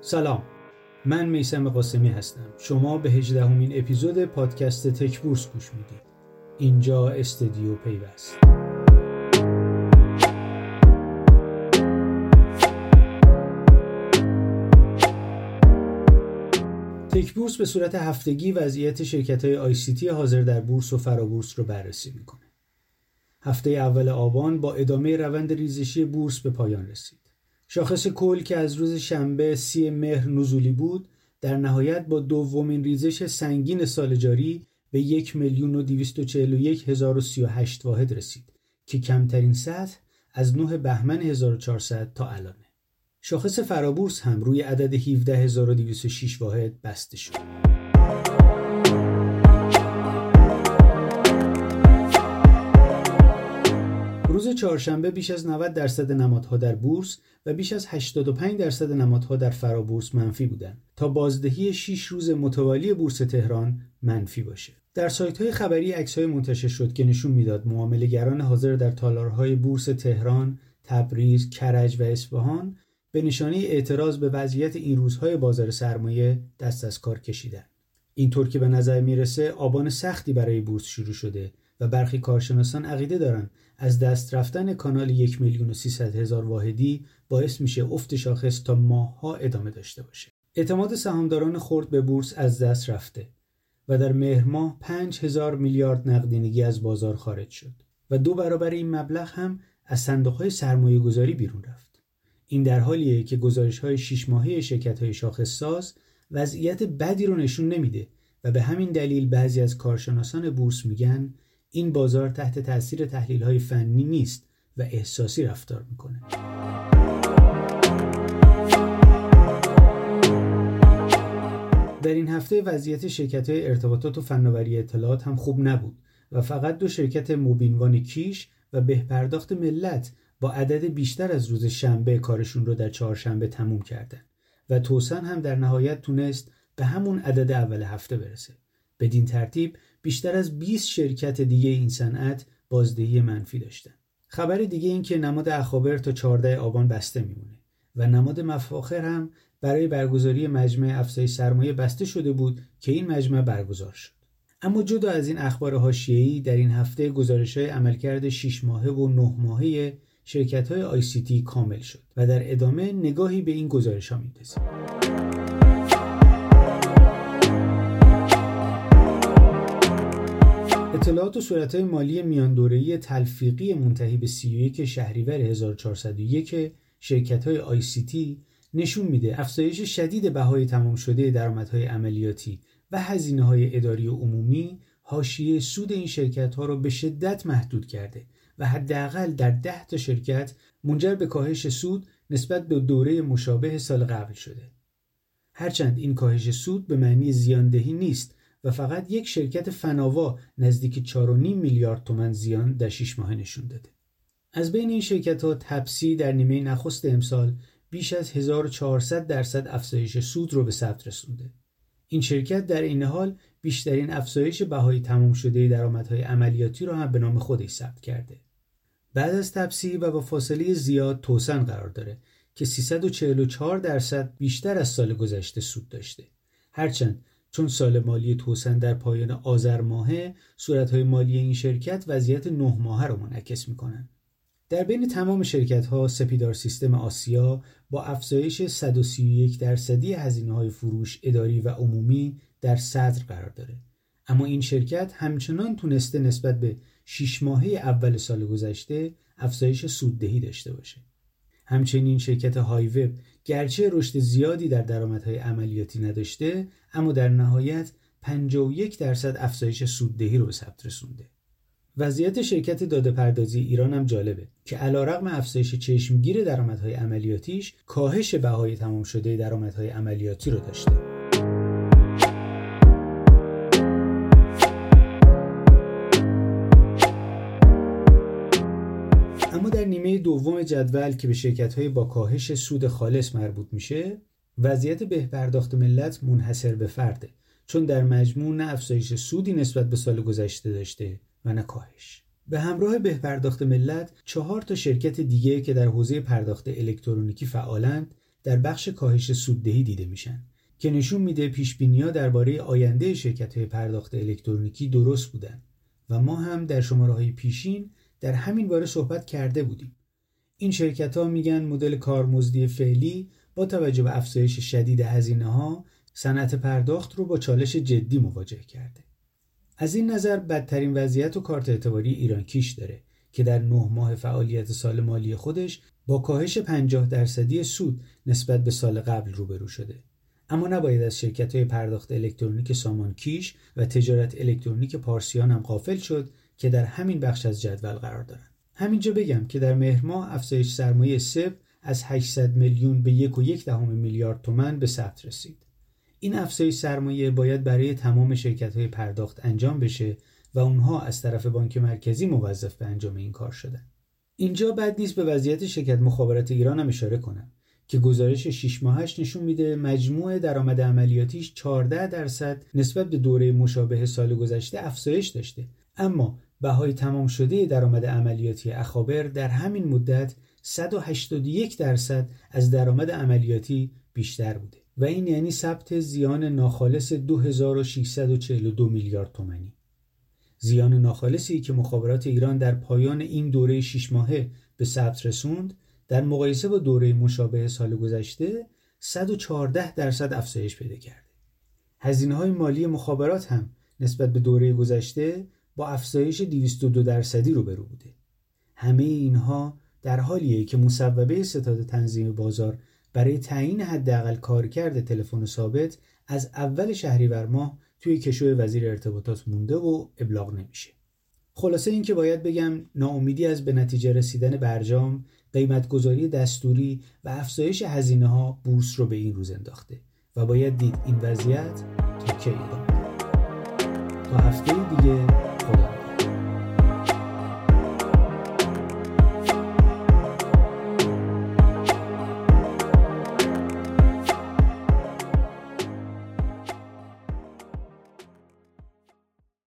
سلام. من میسم قاسمی هستم. شما به هجدهمین اپیزود پادکست تک بورس گوش می‌دید. اینجا استدیو پیوست. تک بورس به صورت هفتگی وضعیت شرکت های آی سی تی حاضر در بورس و فرابورس رو بررسی می‌کنه. هفته اول آبان با ادامه روند ریزشی بورس به پایان رسید. شاخص کل که از روز شنبه سی مهر نزولی بود در نهایت با دومین ریزش سنگین سال جاری به یک میلیون و هزار و واحد رسید که کمترین سطح از 9 بهمن 1400 تا الانه. شاخص فرابورس هم روی عدد 17206 واحد بسته شد. روز چهارشنبه بیش از 90 درصد نمادها در بورس و بیش از 85 درصد نمادها در فرابورس منفی بودند تا بازدهی 6 روز متوالی بورس تهران منفی باشه. در سایت های خبری عکس های منتشر شد که نشون می‌داد معاملهگران حاضر در تالارهای بورس تهران، تبریز، کرج و اصفهان به نشانه اعتراض به وضعیت این روزهای بازار سرمایه دست از کار کشیدن. اینطور که به نظر می‌رسه آبان سختی برای بورس شروع شده و برخی کارشناسان عقیده دارند از دست رفتن کانال یک میلیون و هزار واحدی باعث میشه افت شاخص تا ماهها ادامه داشته باشه. اعتماد سهامداران خرد به بورس از دست رفته و در مهر ماه 5000 میلیارد نقدینگی از بازار خارج شد و دو برابر این مبلغ هم از صندوق سرمایه گذاری بیرون رفت. این در حالیه که گزارش های 6 ماهه شرکت های شاخص ساز وضعیت بدی رو نشون نمیده و به همین دلیل بعضی از کارشناسان بورس میگن این بازار تحت تاثیر تحلیل های فنی نیست و احساسی رفتار می‌کنه. در این هفته وضعیت شرکت های ارتباطات و فناوری اطلاعات هم خوب نبود و فقط دو شرکت موبینوان کیش و بهپرداخت ملت با عدد بیشتر از روز شنبه کارشون رو در چهارشنبه تموم کردن و توسن هم در نهایت تونست به همون عدد اول هفته برسه. بدین ترتیب بیشتر از 20 شرکت دیگه این صنعت بازدهی منفی داشتن. خبر دیگه این که نماد اخابر تا 14 آبان بسته میمونه و نماد مفاخر هم برای برگزاری مجمع افزایش سرمایه بسته شده بود که این مجمع برگزار شد. اما جدا از این اخبار حاشیه‌ای در این هفته گزارش های عملکرد 6 ماهه و 9 ماهه شرکت های تی کامل شد و در ادامه نگاهی به این گزارش ها میندازیم. اطلاعات و صورتهای مالی میاندورهی تلفیقی منتهی به 31 شهریور 1401 شرکت های تی نشون میده افزایش شدید بهای تمام شده درآمدهای عملیاتی و هزینه های اداری و عمومی حاشیه سود این شرکت ها را به شدت محدود کرده و حداقل در 10 تا شرکت منجر به کاهش سود نسبت به دوره مشابه سال قبل شده. هرچند این کاهش سود به معنی زیاندهی نیست و فقط یک شرکت فناوا نزدیک 4.5 میلیارد تومن زیان در 6 ماه نشون داده. از بین این شرکت ها تپسی در نیمه نخست امسال بیش از 1400 درصد افزایش سود رو به ثبت رسونده. این شرکت در این حال بیشترین افزایش بهای تمام شده درآمدهای عملیاتی را هم به نام خودش ثبت کرده. بعد از تپسی و با فاصله زیاد توسن قرار داره که 344 درصد بیشتر از سال گذشته سود داشته. هرچند چون سال مالی توسن در پایان آذر ماهه صورتهای مالی این شرکت وضعیت نه ماهه رو منعکس می‌کنن در بین تمام شرکت ها سپیدار سیستم آسیا با افزایش 131 درصدی هزینه های فروش اداری و عمومی در صدر قرار داره اما این شرکت همچنان تونسته نسبت به 6 ماهه اول سال گذشته افزایش سوددهی داشته باشه همچنین شرکت های وب گرچه رشد زیادی در درآمدهای عملیاتی نداشته اما در نهایت 51 درصد افزایش سوددهی رو به ثبت رسونده. وضعیت شرکت داده پردازی ایران هم جالبه که علیرغم افزایش چشمگیر درآمدهای عملیاتیش کاهش بهای تمام شده درآمدهای عملیاتی رو داشته. نیمه دوم جدول که به شرکت های با کاهش سود خالص مربوط میشه وضعیت بهپرداخت ملت منحصر به فرده چون در مجموع نه افزایش سودی نسبت به سال گذشته داشته و نه کاهش. به همراه بهپرداخت ملت چهار تا شرکت دیگه که در حوزه پرداخت الکترونیکی فعالند در بخش کاهش سوددهی دیده میشن که نشون میده پیش درباره آینده شرکت های پرداخت الکترونیکی درست بودن. و ما هم در شماره های پیشین در همین باره صحبت کرده بودیم. این شرکت ها میگن مدل کارمزدی فعلی با توجه به افزایش شدید هزینه ها صنعت پرداخت رو با چالش جدی مواجه کرده. از این نظر بدترین وضعیت و کارت اعتباری ایران کیش داره که در نه ماه فعالیت سال مالی خودش با کاهش 50 درصدی سود نسبت به سال قبل روبرو شده. اما نباید از شرکت های پرداخت الکترونیک سامان کیش و تجارت الکترونیک پارسیان هم غافل شد که در همین بخش از جدول قرار دارند همینجا بگم که در مهر ماه افزایش سرمایه سب از 800 میلیون به یک و یک دهم میلیارد تومن به ثبت رسید. این افزایش سرمایه باید برای تمام شرکت های پرداخت انجام بشه و اونها از طرف بانک مرکزی موظف به انجام این کار شدن. اینجا بد نیست به وضعیت شرکت مخابرات ایران هم اشاره کنم که گزارش 6 ماهش نشون میده مجموع درآمد عملیاتیش 14 درصد نسبت به دوره مشابه سال گذشته افزایش داشته. اما بهای تمام شده درآمد عملیاتی اخابر در همین مدت 181 درصد از درآمد عملیاتی بیشتر بوده و این یعنی ثبت زیان ناخالص 2642 میلیارد تومانی زیان ناخالصی که مخابرات ایران در پایان این دوره 6 ماهه به ثبت رسوند در مقایسه با دوره مشابه سال گذشته 114 درصد افزایش پیدا کرده. هزینه های مالی مخابرات هم نسبت به دوره گذشته با افزایش 202 درصدی روبرو بوده. همه اینها در حالیه که مصوبه ستاد تنظیم بازار برای تعیین حداقل کارکرد تلفن ثابت از اول شهریور ماه توی کشو وزیر ارتباطات مونده و ابلاغ نمیشه. خلاصه اینکه باید بگم ناامیدی از به نتیجه رسیدن برجام، قیمتگذاری دستوری و افزایش هزینه ها بورس رو به این روز انداخته و باید دید این وضعیت تا کی تا هفته دیگه